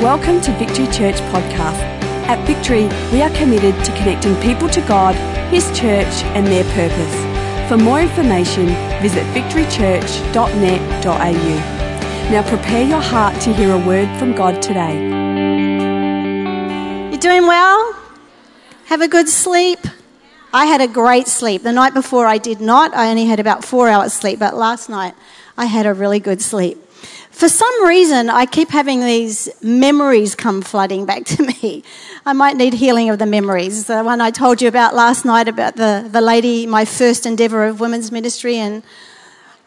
Welcome to Victory Church Podcast. At Victory, we are committed to connecting people to God, His church, and their purpose. For more information, visit victorychurch.net.au. Now prepare your heart to hear a word from God today. You're doing well? Have a good sleep? I had a great sleep. The night before I did not. I only had about four hours sleep, but last night I had a really good sleep. For some reason, I keep having these memories come flooding back to me. I might need healing of the memories. The one I told you about last night about the, the lady, my first endeavor of women's ministry, and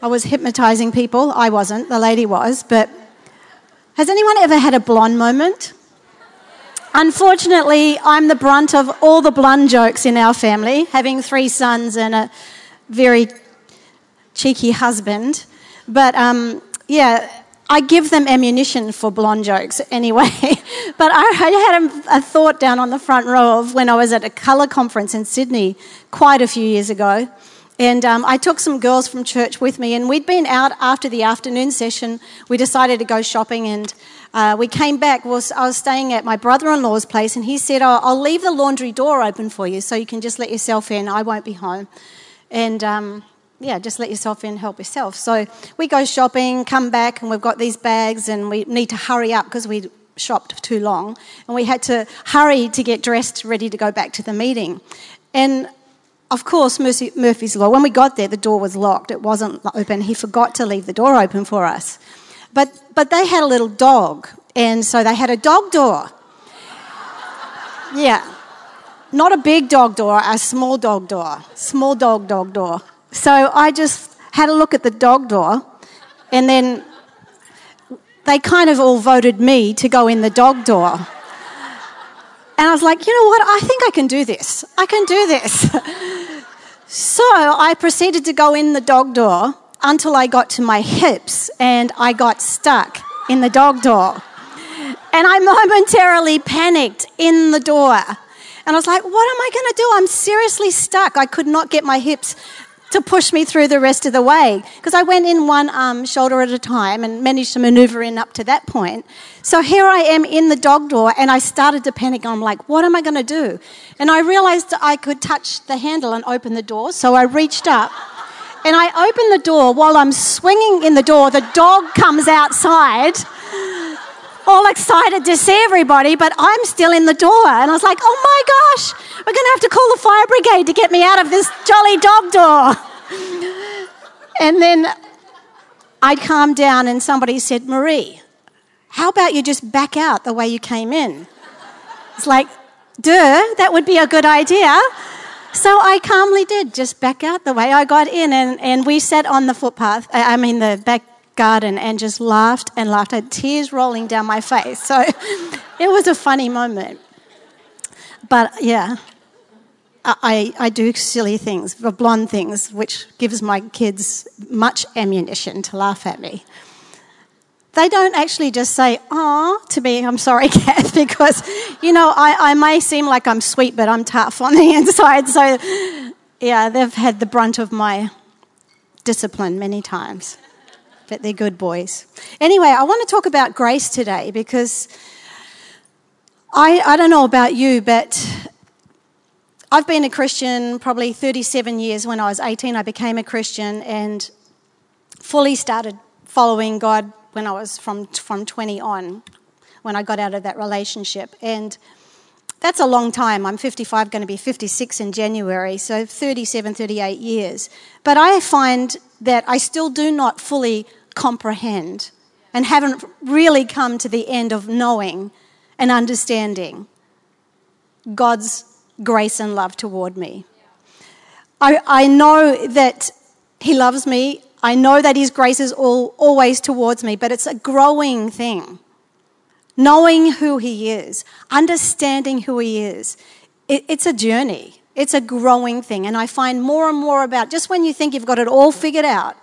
I was hypnotizing people. I wasn't, the lady was. But has anyone ever had a blonde moment? Unfortunately, I'm the brunt of all the blonde jokes in our family, having three sons and a very cheeky husband. But um, yeah, I give them ammunition for blonde jokes anyway. but I, had a, thought down on the front row of when I was at a colour conference in Sydney quite a few years ago. And um, I took some girls from church with me, and we'd been out after the afternoon session. We decided to go shopping, and uh, we came back. Was, I was staying at my brother in law's place, and he said, oh, I'll leave the laundry door open for you so you can just let yourself in. I won't be home. And um, yeah, just let yourself in, help yourself. So we go shopping, come back, and we've got these bags, and we need to hurry up because we shopped too long. And we had to hurry to get dressed, ready to go back to the meeting. And of course, Murphy's Law, when we got there, the door was locked. It wasn't open. He forgot to leave the door open for us. But, but they had a little dog, and so they had a dog door. Yeah. Not a big dog door, a small dog door. Small dog, dog door. So I just had a look at the dog door, and then they kind of all voted me to go in the dog door. And I was like, you know what? I think I can do this. I can do this. so I proceeded to go in the dog door until I got to my hips and I got stuck in the dog door. And I momentarily panicked in the door. And I was like, what am I going to do? I'm seriously stuck. I could not get my hips to push me through the rest of the way because I went in one um, shoulder at a time and managed to maneuver in up to that point. So here I am in the dog door and I started to panic. I'm like, what am I going to do? And I realized I could touch the handle and open the door. So I reached up and I opened the door. While I'm swinging in the door, the dog comes outside all excited to see everybody, but I'm still in the door. And I was like, oh my gosh, we're going to have to call the fire brigade to get me out of this jolly dog door. And then I calmed down, and somebody said, Marie, how about you just back out the way you came in? It's like, duh, that would be a good idea. So I calmly did, just back out the way I got in, and, and we sat on the footpath, I mean, the back garden and just laughed and laughed. I had tears rolling down my face. So it was a funny moment. But yeah, I, I do silly things, blonde things, which gives my kids much ammunition to laugh at me. They don't actually just say, "ah" to me, I'm sorry, Kath, because, you know, I, I may seem like I'm sweet, but I'm tough on the inside. So, yeah, they've had the brunt of my discipline many times but they're good boys. Anyway, I want to talk about grace today because I, I don't know about you, but I've been a Christian probably 37 years. When I was 18, I became a Christian and fully started following God when I was from, from 20 on, when I got out of that relationship. And that's a long time. I'm 55, going to be 56 in January, so 37, 38 years. But I find that I still do not fully comprehend and haven't really come to the end of knowing and understanding God's grace and love toward me. I, I know that He loves me. I know that His grace is all, always towards me, but it's a growing thing. Knowing who He is, understanding who He is, it, it's a journey. It's a growing thing. And I find more and more about just when you think you've got it all figured out,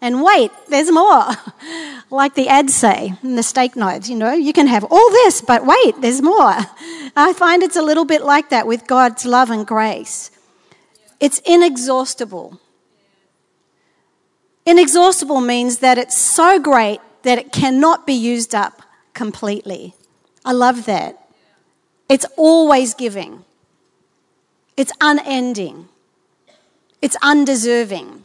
and wait, there's more. like the ads say in the steak knives, you know, you can have all this, but wait, there's more. I find it's a little bit like that with God's love and grace. It's inexhaustible. Inexhaustible means that it's so great that it cannot be used up completely. I love that. It's always giving, it's unending, it's undeserving.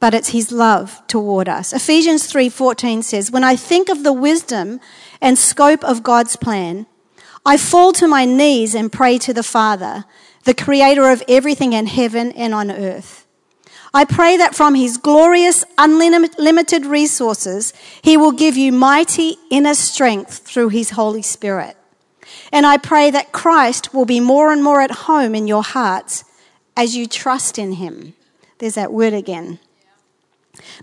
But it's his love toward us. Ephesians 3:14 says, "When I think of the wisdom and scope of God's plan, I fall to my knees and pray to the Father, the creator of everything in heaven and on earth. I pray that from his glorious, unlimited resources, he will give you mighty inner strength through his Holy Spirit. And I pray that Christ will be more and more at home in your hearts as you trust in him. There's that word again.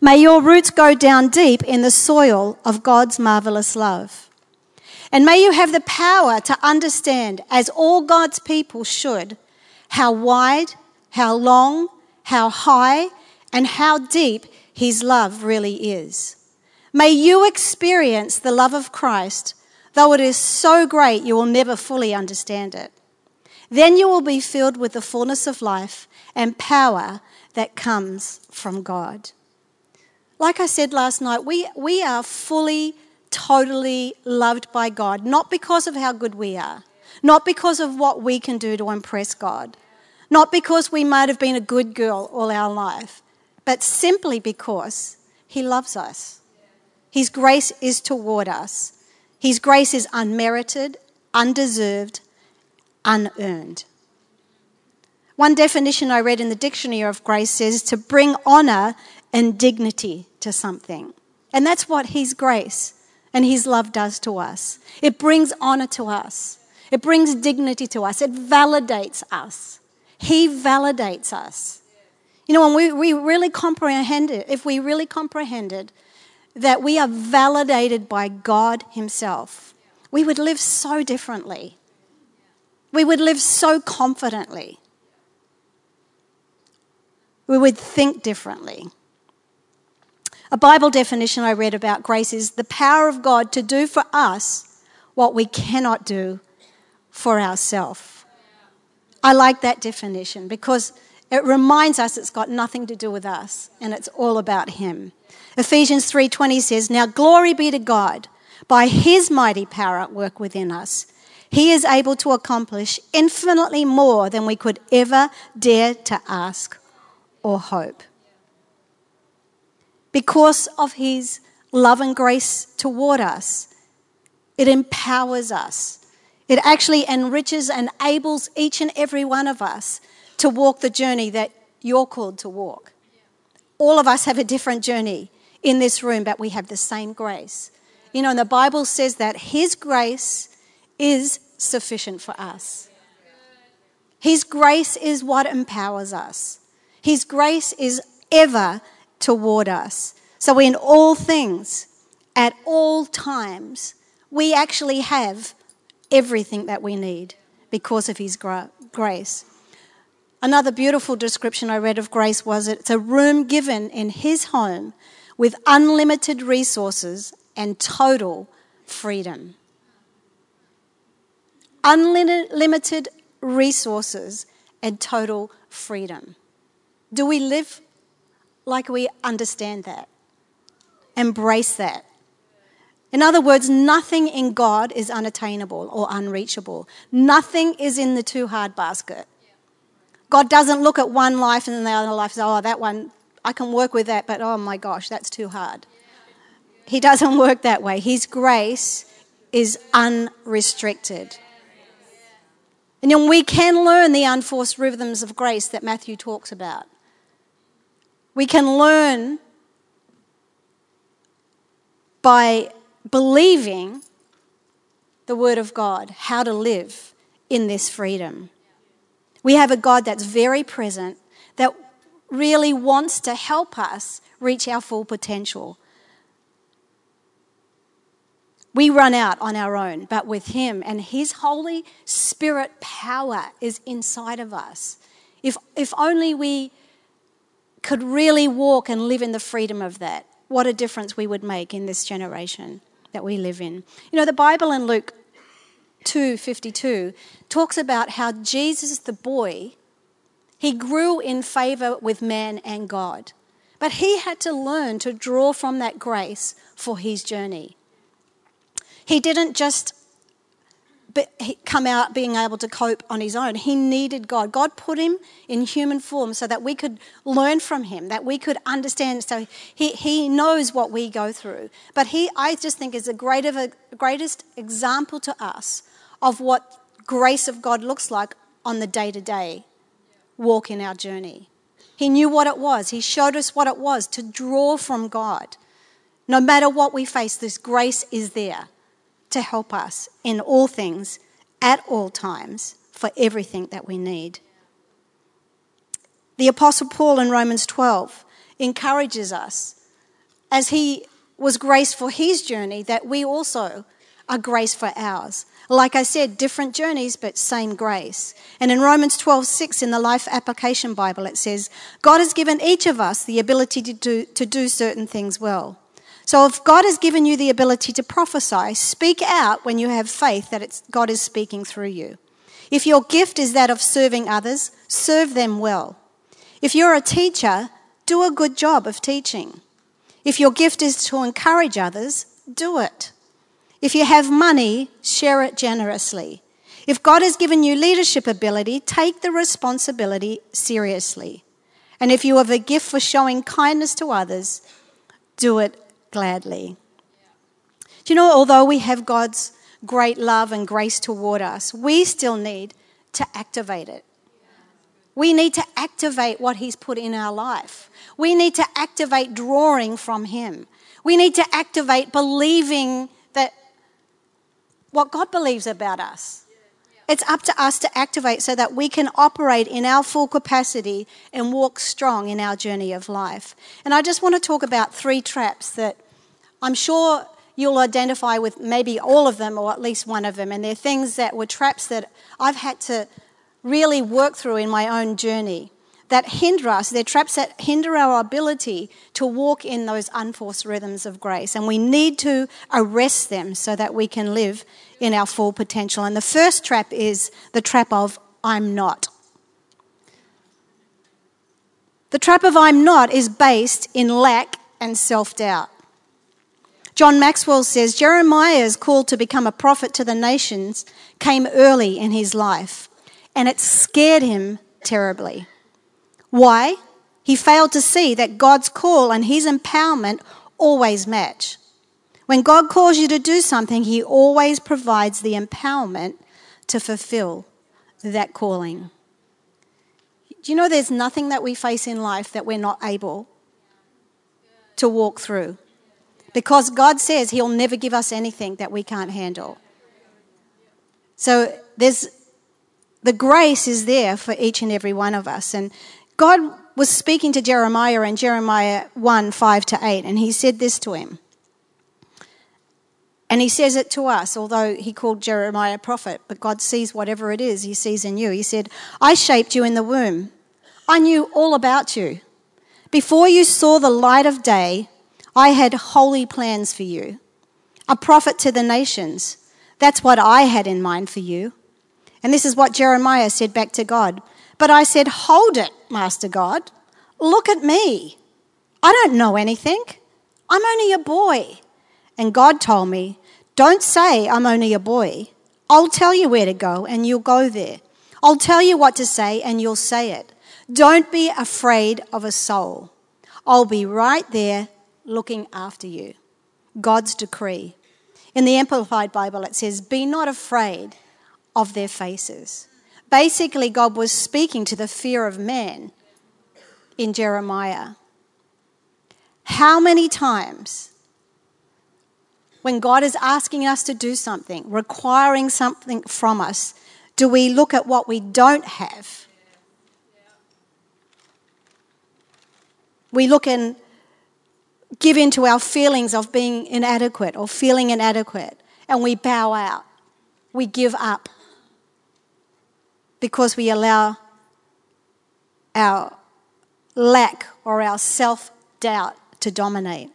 May your roots go down deep in the soil of God's marvelous love. And may you have the power to understand, as all God's people should, how wide, how long, how high, and how deep His love really is. May you experience the love of Christ, though it is so great you will never fully understand it. Then you will be filled with the fullness of life and power that comes from God. Like I said last night, we, we are fully, totally loved by God, not because of how good we are, not because of what we can do to impress God, not because we might have been a good girl all our life, but simply because He loves us. His grace is toward us. His grace is unmerited, undeserved, unearned. One definition I read in the dictionary of grace says to bring honor and dignity to something. And that's what His grace and His love does to us. It brings honor to us, it brings dignity to us, it validates us. He validates us. You know, when we, we really it, if we really comprehended that we are validated by God Himself, we would live so differently. We would live so confidently. We would think differently. A Bible definition I read about grace is the power of God to do for us what we cannot do for ourselves. I like that definition because it reminds us it's got nothing to do with us and it's all about him. Ephesians 3:20 says, "Now glory be to God by his mighty power at work within us. He is able to accomplish infinitely more than we could ever dare to ask or hope." because of his love and grace toward us, it empowers us. It actually enriches and enables each and every one of us to walk the journey that you're called to walk. All of us have a different journey in this room, but we have the same grace. You know, and the Bible says that His grace is sufficient for us. His grace is what empowers us. His grace is ever toward us. So, in all things, at all times, we actually have everything that we need because of His grace. Another beautiful description I read of grace was it's a room given in His home with unlimited resources and total freedom. Unlimited resources and total freedom. Do we live like we understand that. Embrace that. In other words, nothing in God is unattainable or unreachable. Nothing is in the too hard basket. God doesn't look at one life and then the other life and say, oh, that one, I can work with that, but oh my gosh, that's too hard. He doesn't work that way. His grace is unrestricted. And then we can learn the unforced rhythms of grace that Matthew talks about. We can learn by believing the Word of God how to live in this freedom. We have a God that's very present, that really wants to help us reach our full potential. We run out on our own, but with Him and His Holy Spirit power is inside of us. If, if only we could really walk and live in the freedom of that, what a difference we would make in this generation that we live in. You know, the Bible in Luke 2:52 talks about how Jesus the boy he grew in favor with man and God. But he had to learn to draw from that grace for his journey. He didn't just come out being able to cope on his own. He needed God. God put him in human form so that we could learn from him, that we could understand. So he, he knows what we go through. But he, I just think, is the great a, greatest example to us of what grace of God looks like on the day to day walk in our journey. He knew what it was, He showed us what it was to draw from God. No matter what we face, this grace is there to help us in all things, at all times, for everything that we need. The Apostle Paul in Romans 12 encourages us, as he was grace for his journey, that we also are grace for ours. Like I said, different journeys, but same grace. And in Romans 12, 6 in the Life Application Bible, it says, God has given each of us the ability to do, to do certain things well. So if God has given you the ability to prophesy, speak out when you have faith that God is speaking through you. If your gift is that of serving others, serve them well. If you're a teacher, do a good job of teaching. If your gift is to encourage others, do it. If you have money, share it generously. If God has given you leadership ability, take the responsibility seriously. And if you have a gift for showing kindness to others, do it gladly. Do you know, although we have God's great love and grace toward us, we still need to activate it. We need to activate what He's put in our life. We need to activate drawing from Him. We need to activate believing that what God believes about us. It's up to us to activate so that we can operate in our full capacity and walk strong in our journey of life. And I just want to talk about three traps that I'm sure you'll identify with maybe all of them or at least one of them. And they're things that were traps that I've had to really work through in my own journey that hinder us. They're traps that hinder our ability to walk in those unforced rhythms of grace. And we need to arrest them so that we can live in our full potential. And the first trap is the trap of I'm not. The trap of I'm not is based in lack and self doubt. John Maxwell says Jeremiah's call to become a prophet to the nations came early in his life, and it scared him terribly. Why? He failed to see that God's call and his empowerment always match. When God calls you to do something, he always provides the empowerment to fulfill that calling. Do you know there's nothing that we face in life that we're not able to walk through? Because God says He'll never give us anything that we can't handle. So there's the grace is there for each and every one of us. And God was speaking to Jeremiah in Jeremiah 1 5 to 8, and he said this to him. And he says it to us, although he called Jeremiah a prophet, but God sees whatever it is he sees in you. He said, I shaped you in the womb. I knew all about you. Before you saw the light of day, I had holy plans for you. A prophet to the nations. That's what I had in mind for you. And this is what Jeremiah said back to God. But I said, Hold it, Master God. Look at me. I don't know anything. I'm only a boy. And God told me, Don't say I'm only a boy. I'll tell you where to go and you'll go there. I'll tell you what to say and you'll say it. Don't be afraid of a soul. I'll be right there looking after you. God's decree. In the Amplified Bible, it says, Be not afraid of their faces. Basically, God was speaking to the fear of man in Jeremiah. How many times, when God is asking us to do something, requiring something from us, do we look at what we don't have? We look and give in to our feelings of being inadequate or feeling inadequate, and we bow out. We give up because we allow our lack or our self doubt to dominate.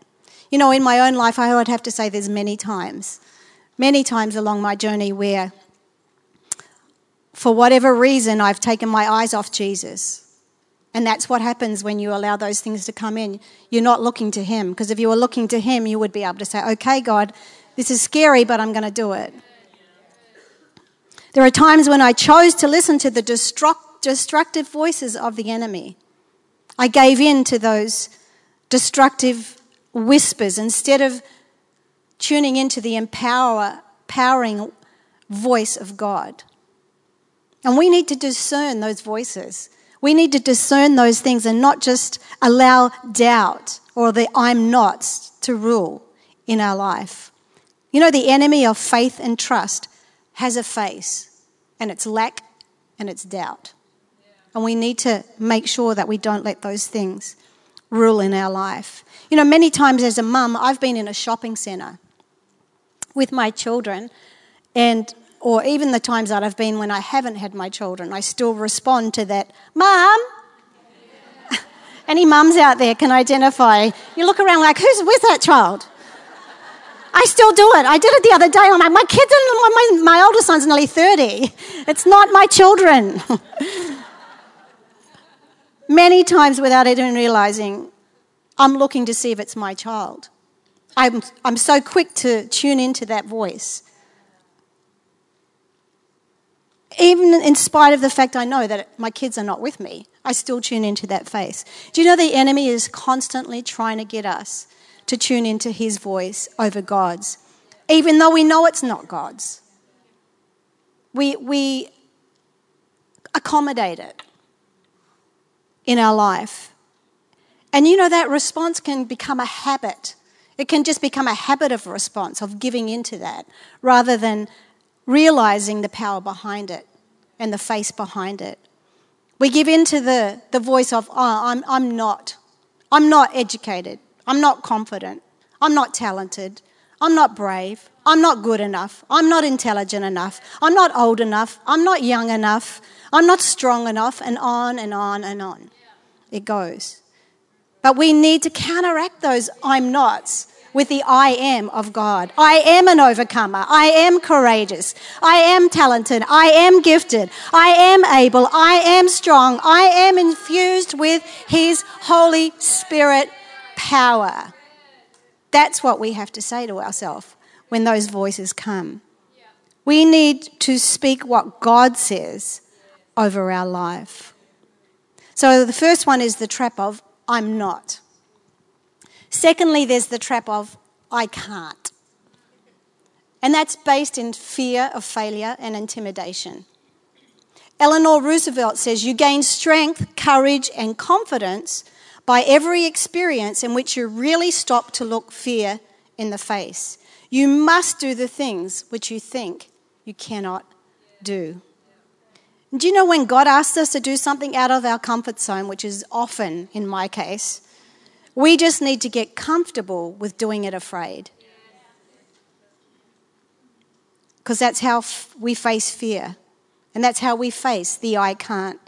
You know, in my own life, I would have to say there's many times, many times along my journey where, for whatever reason, I've taken my eyes off Jesus. And that's what happens when you allow those things to come in. You're not looking to Him, because if you were looking to Him, you would be able to say, Okay, God, This is scary, but I'm going to do it. There are times when I chose to listen to the destructive voices of the enemy. I gave in to those destructive whispers instead of tuning into the empower, empowering voice of God. And we need to discern those voices. We need to discern those things and not just allow doubt or the I'm nots to rule in our life. You know, the enemy of faith and trust has a face, and it's lack and it's doubt. And we need to make sure that we don't let those things rule in our life. You know, many times as a mum, I've been in a shopping centre with my children, and or even the times that I've been when I haven't had my children, I still respond to that, Mum. Any mums out there can identify. You look around like, who's with that child? I still do it. I did it the other day. I'm like, my kids, my, my older son's nearly 30. It's not my children. Many times without even realizing, I'm looking to see if it's my child. I'm, I'm so quick to tune into that voice. Even in spite of the fact I know that my kids are not with me, I still tune into that face. Do you know the enemy is constantly trying to get us to tune into his voice over God's, even though we know it's not God's? We, we accommodate it in our life. And you know, that response can become a habit. It can just become a habit of response, of giving into that, rather than realizing the power behind it and the face behind it. We give in to the, the voice of, oh, I'm, I'm not. I'm not educated. I'm not confident. I'm not talented. I'm not brave. I'm not good enough. I'm not intelligent enough. I'm not old enough. I'm not young enough. I'm not strong enough, and on and on and on it goes. But we need to counteract those I'm nots with the I am of God. I am an overcomer. I am courageous. I am talented. I am gifted. I am able. I am strong. I am infused with His Holy Spirit power. That's what we have to say to ourselves when those voices come. We need to speak what God says over our life. So the first one is the trap of I'm not. Secondly, there's the trap of I can't. And that's based in fear of failure and intimidation. Eleanor Roosevelt says you gain strength, courage, and confidence by every experience in which you really stop to look fear in the face. You must do the things which you think you cannot do. Do you know when God asks us to do something out of our comfort zone, which is often in my case, we just need to get comfortable with doing it afraid. Because that's how f- we face fear. And that's how we face the I can't.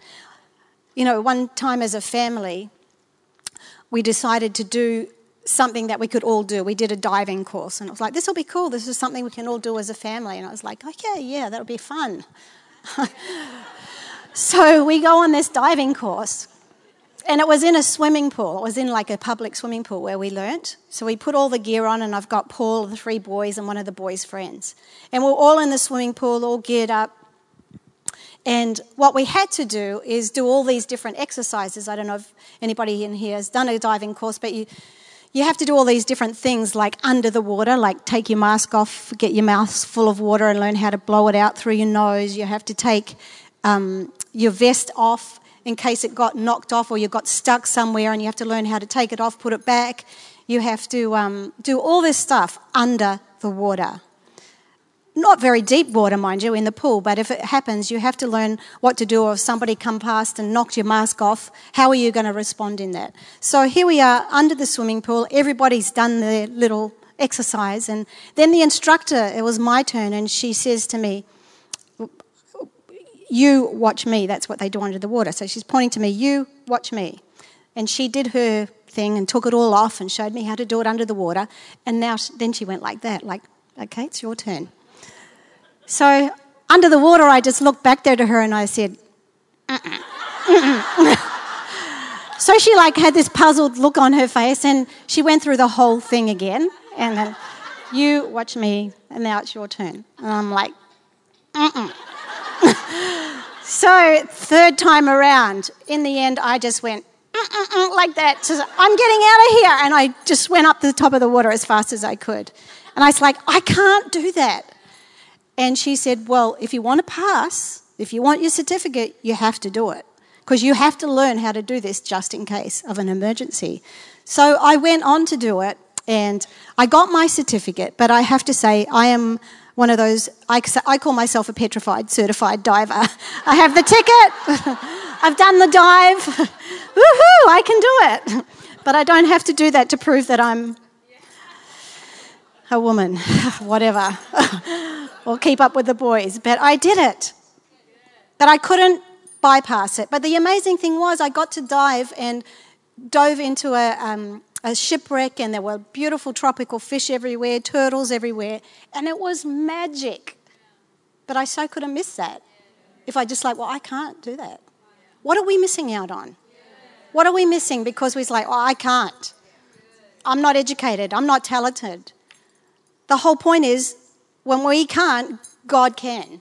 You know, one time as a family, we decided to do something that we could all do. We did a diving course, and it was like, this will be cool. This is something we can all do as a family. And I was like, okay, yeah, that'll be fun. so we go on this diving course. And it was in a swimming pool. It was in like a public swimming pool where we learnt. So we put all the gear on, and I've got Paul, the three boys, and one of the boys' friends. And we're all in the swimming pool, all geared up. And what we had to do is do all these different exercises. I don't know if anybody in here has done a diving course, but you, you have to do all these different things like under the water, like take your mask off, get your mouth full of water, and learn how to blow it out through your nose. You have to take um, your vest off in case it got knocked off or you got stuck somewhere and you have to learn how to take it off, put it back. You have to um, do all this stuff under the water. Not very deep water, mind you, in the pool, but if it happens, you have to learn what to do. Or if somebody come past and knocked your mask off, how are you going to respond in that? So here we are under the swimming pool. Everybody's done their little exercise, and then the instructor, it was my turn, and she says to me, you watch me. That's what they do under the water. So she's pointing to me, You watch me. And she did her thing and took it all off and showed me how to do it under the water. And now, then she went like that, like, Okay, it's your turn. So under the water, I just looked back there to her and I said, so she like had this puzzled look on her face and she went through the whole thing again and then You watch me, and now it's your turn. And I'm like, so, third time around, in the end, I just went like that. I'm getting out of here. And I just went up to the top of the water as fast as I could. And I was like, I can't do that. And she said, Well, if you want to pass, if you want your certificate, you have to do it. Because you have to learn how to do this just in case of an emergency. So I went on to do it and I got my certificate, but I have to say, I am one of those, I, I call myself a petrified certified diver. I have the ticket, I've done the dive, woohoo, I can do it. But I don't have to do that to prove that I'm a woman, whatever, or keep up with the boys. But I did it. But I couldn't bypass it. But the amazing thing was, I got to dive and dove into a, um, a shipwreck, and there were beautiful tropical fish everywhere, turtles everywhere, and it was magic. But I so could have missed that if I just like, well, I can't do that. What are we missing out on? What are we missing because we're like, oh, I can't. I'm not educated. I'm not talented. The whole point is when we can't, God can.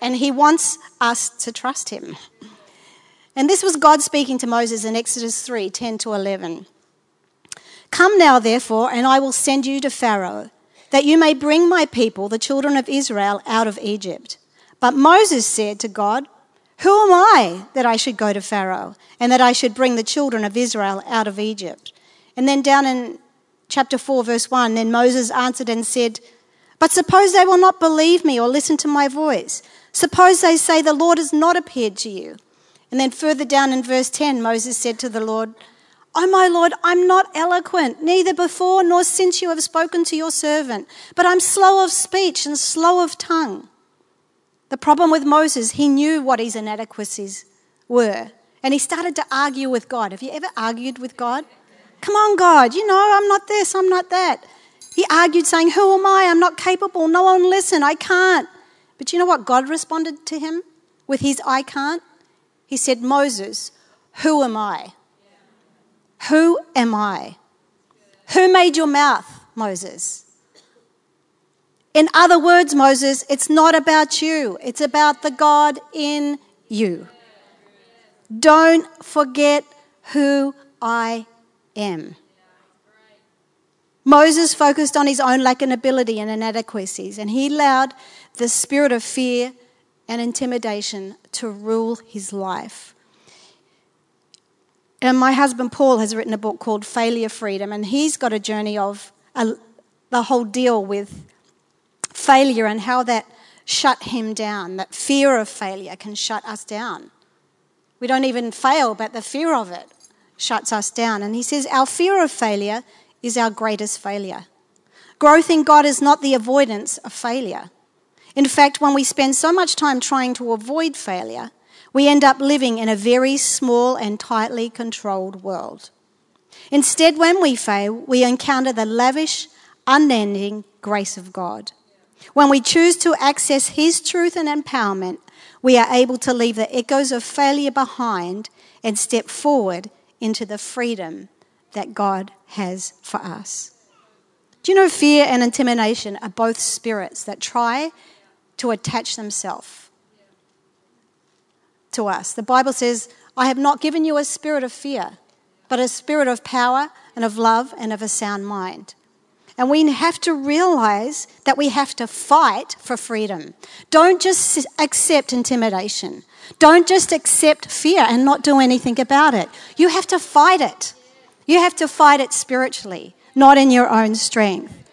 And He wants us to trust Him. And this was God speaking to Moses in Exodus 3 10 to 11. Come now, therefore, and I will send you to Pharaoh, that you may bring my people, the children of Israel, out of Egypt. But Moses said to God, Who am I that I should go to Pharaoh, and that I should bring the children of Israel out of Egypt? And then down in chapter 4, verse 1, then Moses answered and said, But suppose they will not believe me or listen to my voice. Suppose they say, The Lord has not appeared to you. And then further down in verse 10, Moses said to the Lord, Oh, my Lord, I'm not eloquent, neither before nor since you have spoken to your servant, but I'm slow of speech and slow of tongue. The problem with Moses, he knew what his inadequacies were, and he started to argue with God. Have you ever argued with God? Come on, God, you know, I'm not this, I'm not that. He argued, saying, Who am I? I'm not capable. No one listen. I can't. But you know what God responded to him with his I can't? He said, Moses, who am I? Who am I? Who made your mouth, Moses? In other words, Moses, it's not about you, it's about the God in you. Don't forget who I am. Moses focused on his own lack of ability and inadequacies, and he allowed the spirit of fear and intimidation to rule his life. And my husband Paul has written a book called Failure Freedom, and he's got a journey of a, the whole deal with failure and how that shut him down. That fear of failure can shut us down. We don't even fail, but the fear of it shuts us down. And he says, Our fear of failure is our greatest failure. Growth in God is not the avoidance of failure. In fact, when we spend so much time trying to avoid failure, we end up living in a very small and tightly controlled world. Instead, when we fail, we encounter the lavish, unending grace of God. When we choose to access His truth and empowerment, we are able to leave the echoes of failure behind and step forward into the freedom that God has for us. Do you know fear and intimidation are both spirits that try to attach themselves to us. The Bible says, I have not given you a spirit of fear, but a spirit of power and of love and of a sound mind. And we have to realize that we have to fight for freedom. Don't just accept intimidation. Don't just accept fear and not do anything about it. You have to fight it. You have to fight it spiritually, not in your own strength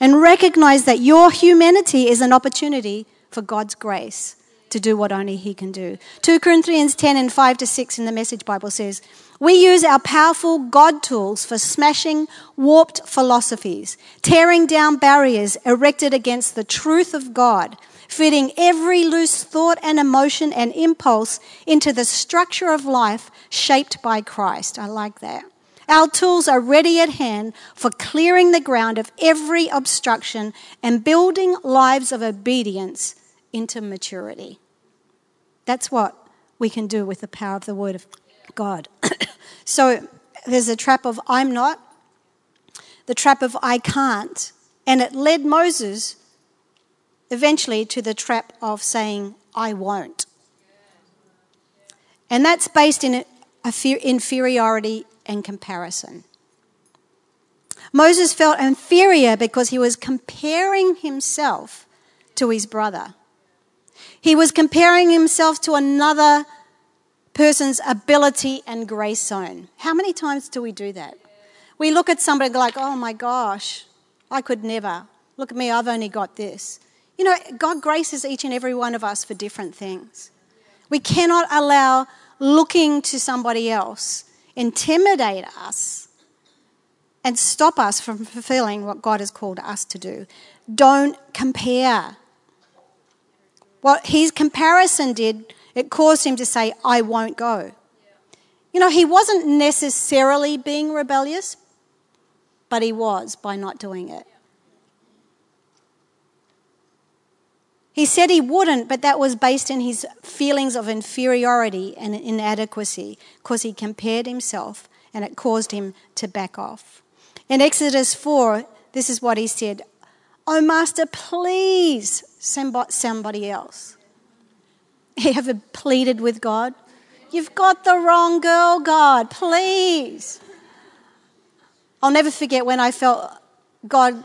and recognize that your humanity is an opportunity for God's grace to do what only He can do. 2 Corinthians 10 and 5 to 6 in the Message Bible says, We use our powerful God tools for smashing warped philosophies, tearing down barriers erected against the truth of God, fitting every loose thought and emotion and impulse into the structure of life shaped by Christ. I like that. Our tools are ready at hand for clearing the ground of every obstruction and building lives of obedience into maturity. That's what we can do with the power of the Word of God. so there's a trap of I'm not, the trap of I can't, And it led Moses eventually to the trap of saying, I won't. And that's based in inferiority and comparison. Moses felt inferior because he was comparing himself to his brother. He was comparing himself to another person's ability and grace zone. How many times do we do that? We look at somebody like, oh my gosh, I could never. Look at me, I've only got this. You know, God graces each and every one of us for different things. We cannot allow looking to somebody else intimidate us and stop us from fulfilling what God has called us to do. Don't compare. What his comparison did, it caused him to say, I won't go. You know, he wasn't necessarily being rebellious, but he was by not doing it. He said he wouldn't, but that was based in his feelings of inferiority and inadequacy because he compared himself and it caused him to back off. In Exodus 4, this is what he said Oh, Master, please send somebody else. He ever pleaded with God? You've got the wrong girl, God, please. I'll never forget when I felt God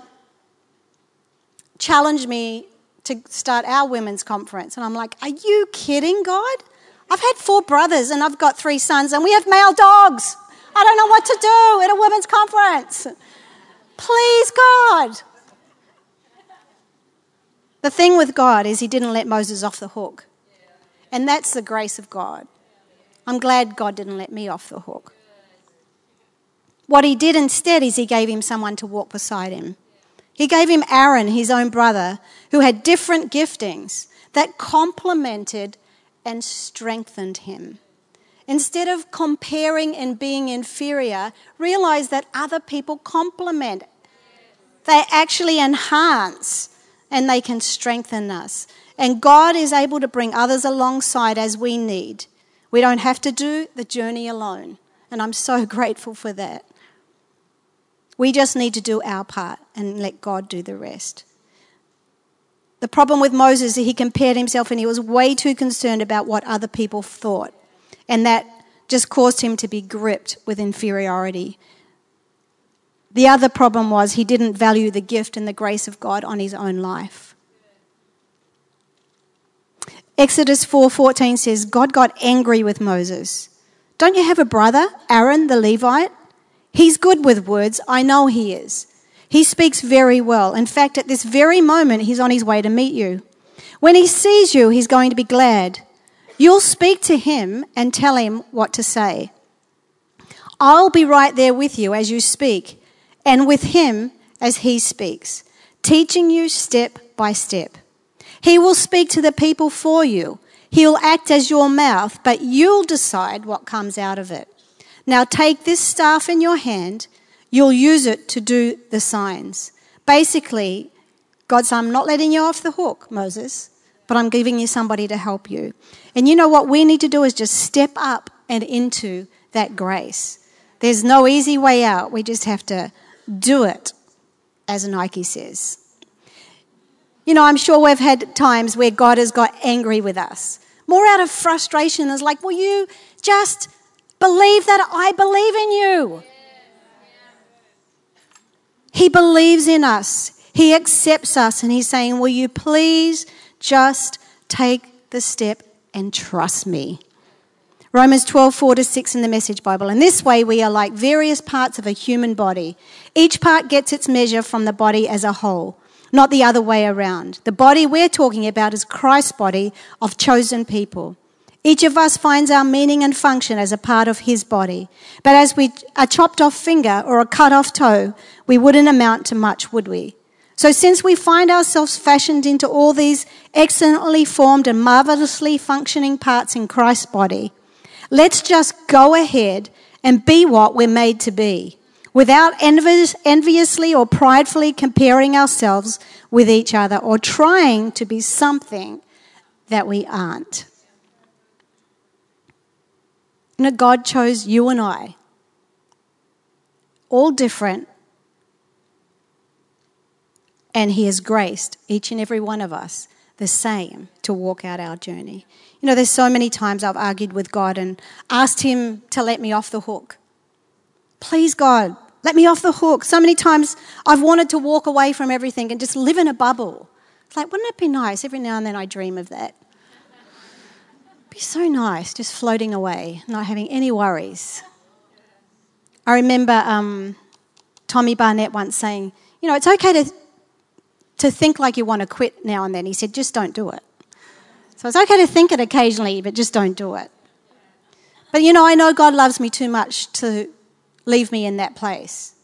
challenged me to start our women's conference. And I'm like, Are you kidding, God? I've had four brothers and I've got three sons, and we have male dogs. I don't know what to do at a women's conference. Please, God. The thing with God is, He didn't let Moses off the hook. And that's the grace of God. I'm glad God didn't let me off the hook. What He did instead is He gave him someone to walk beside him. He gave him Aaron, his own brother, who had different giftings that complemented and strengthened him. Instead of comparing and being inferior, realize that other people complement. They actually enhance and they can strengthen us. And God is able to bring others alongside as we need. We don't have to do the journey alone. And I'm so grateful for that. We just need to do our part and let God do the rest. The problem with Moses is he compared himself and he was way too concerned about what other people thought. And that just caused him to be gripped with inferiority. The other problem was he didn't value the gift and the grace of God on his own life. Exodus 4:14 says God got angry with Moses. Don't you have a brother, Aaron the Levite? He's good with words. I know he is. He speaks very well. In fact, at this very moment, he's on his way to meet you. When he sees you, he's going to be glad. You'll speak to him and tell him what to say. I'll be right there with you as you speak, and with him as he speaks, teaching you step by step. He will speak to the people for you. He'll act as your mouth, but you'll decide what comes out of it. Now take this staff in your hand, you'll use it to do the signs. Basically, God I'm not letting you off the hook, Moses, but I'm giving you somebody to help you. And you know what we need to do is just step up and into that grace. There's no easy way out. We just have to do it, as Nike says. You know, I'm sure we've had times where God has got angry with us. More out of frustration is like, will you just Believe that I believe in you. He believes in us. He accepts us and he's saying, Will you please just take the step and trust me? Romans 12, 4 to 6 in the Message Bible. In this way, we are like various parts of a human body. Each part gets its measure from the body as a whole, not the other way around. The body we're talking about is Christ's body of chosen people. Each of us finds our meaning and function as a part of his body. But as we a chopped off finger or a cut off toe, we wouldn't amount to much, would we? So since we find ourselves fashioned into all these excellently formed and marvelously functioning parts in Christ's body, let's just go ahead and be what we're made to be without envious, enviously or pridefully comparing ourselves with each other or trying to be something that we aren't. You know, God chose you and I, all different, And He has graced each and every one of us the same to walk out our journey. You know, there's so many times I've argued with God and asked Him to let me off the hook. Please, God, let me off the hook. So many times I've wanted to walk away from everything and just live in a bubble. It's like, wouldn't it be nice? Every now and then I dream of that. It'd be so nice just floating away, not having any worries. I remember um, Tommy Barnett once saying, you know, it's okay to, to think like you want to quit now and then. He said, just don't do it. So it's okay to think it occasionally, but just don't do it. But you know, I know God loves me too much to leave me in that place.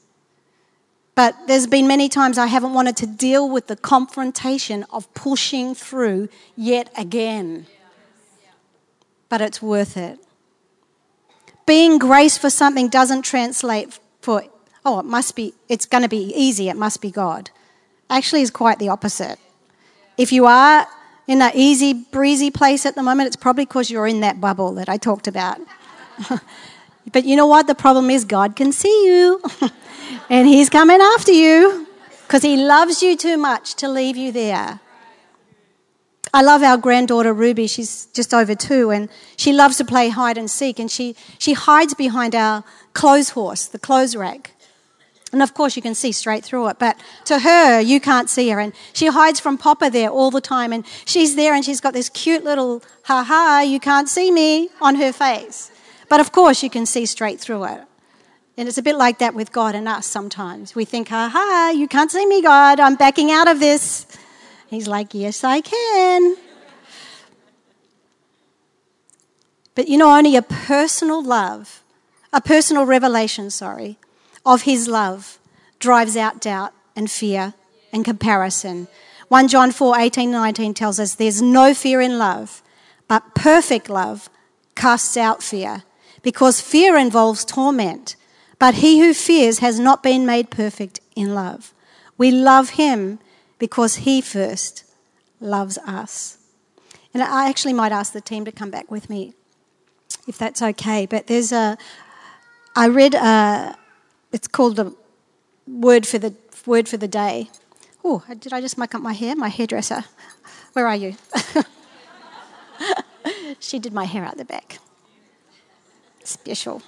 But there's been many times I haven't wanted to deal with the confrontation of pushing through yet again. But it's worth it. Being grace for something doesn't translate for, oh, it must be, it's going to be easy, it must be God. Actually, is quite the opposite. If you are in that easy, breezy place at the moment, it's probably because you're in that bubble that I talked about. but you know what? The problem is God can see you, and He's coming after you because He loves you too much to leave you there. I love our granddaughter Ruby. She's just over two, and she loves to play hide and seek. And she, she hides behind our clothes horse, the clothes rack. And of course, you can see straight through it. But to her, you can't see her. And she hides from Papa there all the time. And she's there and she's got this cute little ha ha, you can't see me on her face. But of course, you can see straight through it. And it's a bit like that with God and us sometimes. We think, ah, ha ha, you can't see me, God. I'm backing out of this. He's like, yes, I can. But you know, only a personal love, a personal revelation, sorry, of his love drives out doubt and fear and comparison. 1 John 4 18 19 tells us there's no fear in love, but perfect love casts out fear, because fear involves torment. But he who fears has not been made perfect in love. We love him because he first loves us. And I actually might ask the team to come back with me if that's okay. But there's a, I read a, it's called the word for the word for the day. Oh, did I just muck up my hair? My hairdresser. Where are you? she did my hair out the back. Special.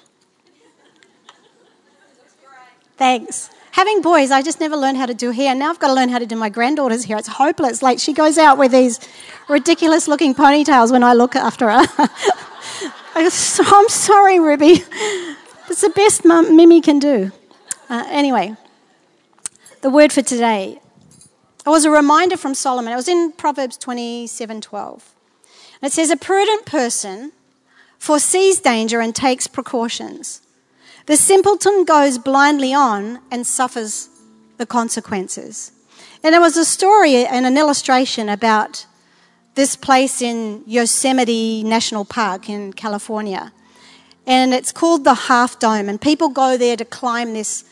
Thanks. Having boys, I just never learned how to do hair. Now I've got to learn how to do my granddaughter's hair. It's hopeless. Like she goes out with these ridiculous looking ponytails when I look after her. I'm sorry, Ruby. It's the best Mimi can do. Uh, anyway, the word for today. It was a reminder from Solomon. It was in Proverbs 27 12. And it says, A prudent person foresees danger and takes precautions. The simpleton goes blindly on and suffers the consequences. And there was a story and an illustration about this place in Yosemite National Park in California. And it's called the Half Dome, and people go there to climb this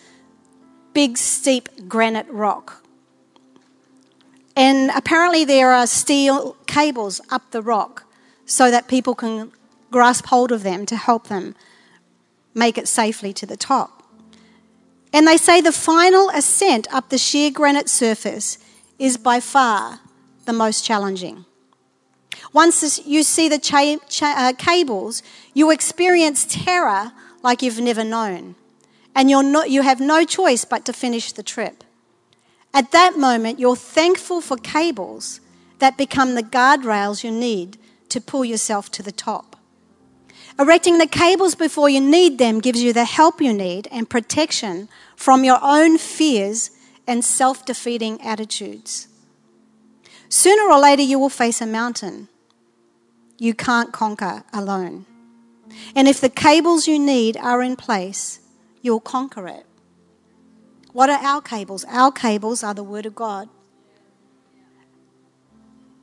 big, steep granite rock. And apparently, there are steel cables up the rock so that people can grasp hold of them to help them make it safely to the top. And they say the final ascent up the sheer granite surface is by far the most challenging. Once you see the cha- cha- uh, cables, you experience terror like you've never known. And you're not, you have no choice but to finish the trip. At that moment, you're thankful for cables that become the guardrails you need to pull yourself to the top. Erecting the cables before you need them gives you the help you need and protection from your own fears and self defeating attitudes. Sooner or later, you will face a mountain you can't conquer alone. And if the cables you need are in place, you'll conquer it. What are our cables? Our cables are the Word of God.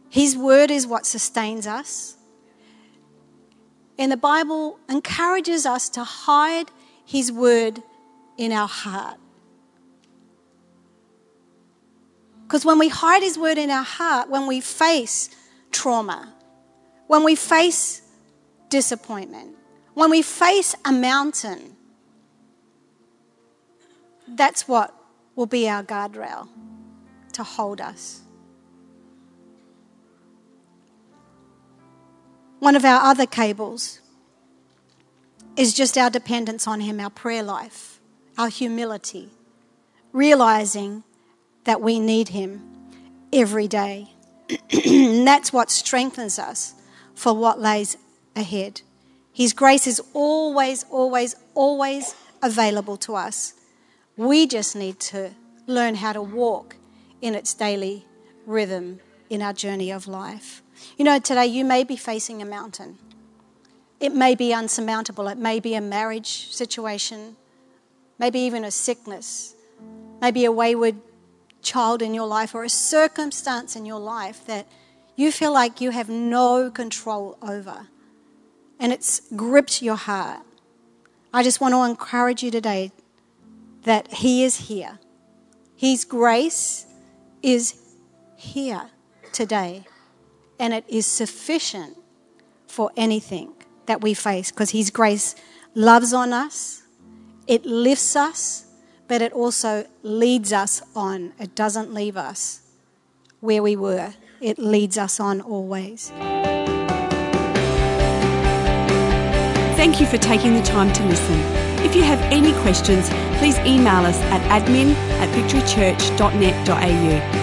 His Word is what sustains us. And the Bible encourages us to hide His Word in our heart. Because when we hide His Word in our heart, when we face trauma, when we face disappointment, when we face a mountain, that's what will be our guardrail to hold us. One of our other cables is just our dependence on Him, our prayer life, our humility, realizing that we need Him every day. and that's what strengthens us for what lays ahead. His grace is always, always, always available to us. We just need to learn how to walk in its daily rhythm in our journey of life. You know, today you may be facing a mountain. It may be unsurmountable. It may be a marriage situation, maybe even a sickness, maybe a wayward child in your life or a circumstance in your life that you feel like you have no control over and it's gripped your heart. I just want to encourage you today that He is here. His grace is here today, and it is sufficient for anything that we face because His grace loves on us, it lifts us, but it also leads us on. It doesn't leave us where we were, it leads us on always. Thank you for taking the time to listen. If you have any questions, please email us at admin at victorychurch.net.au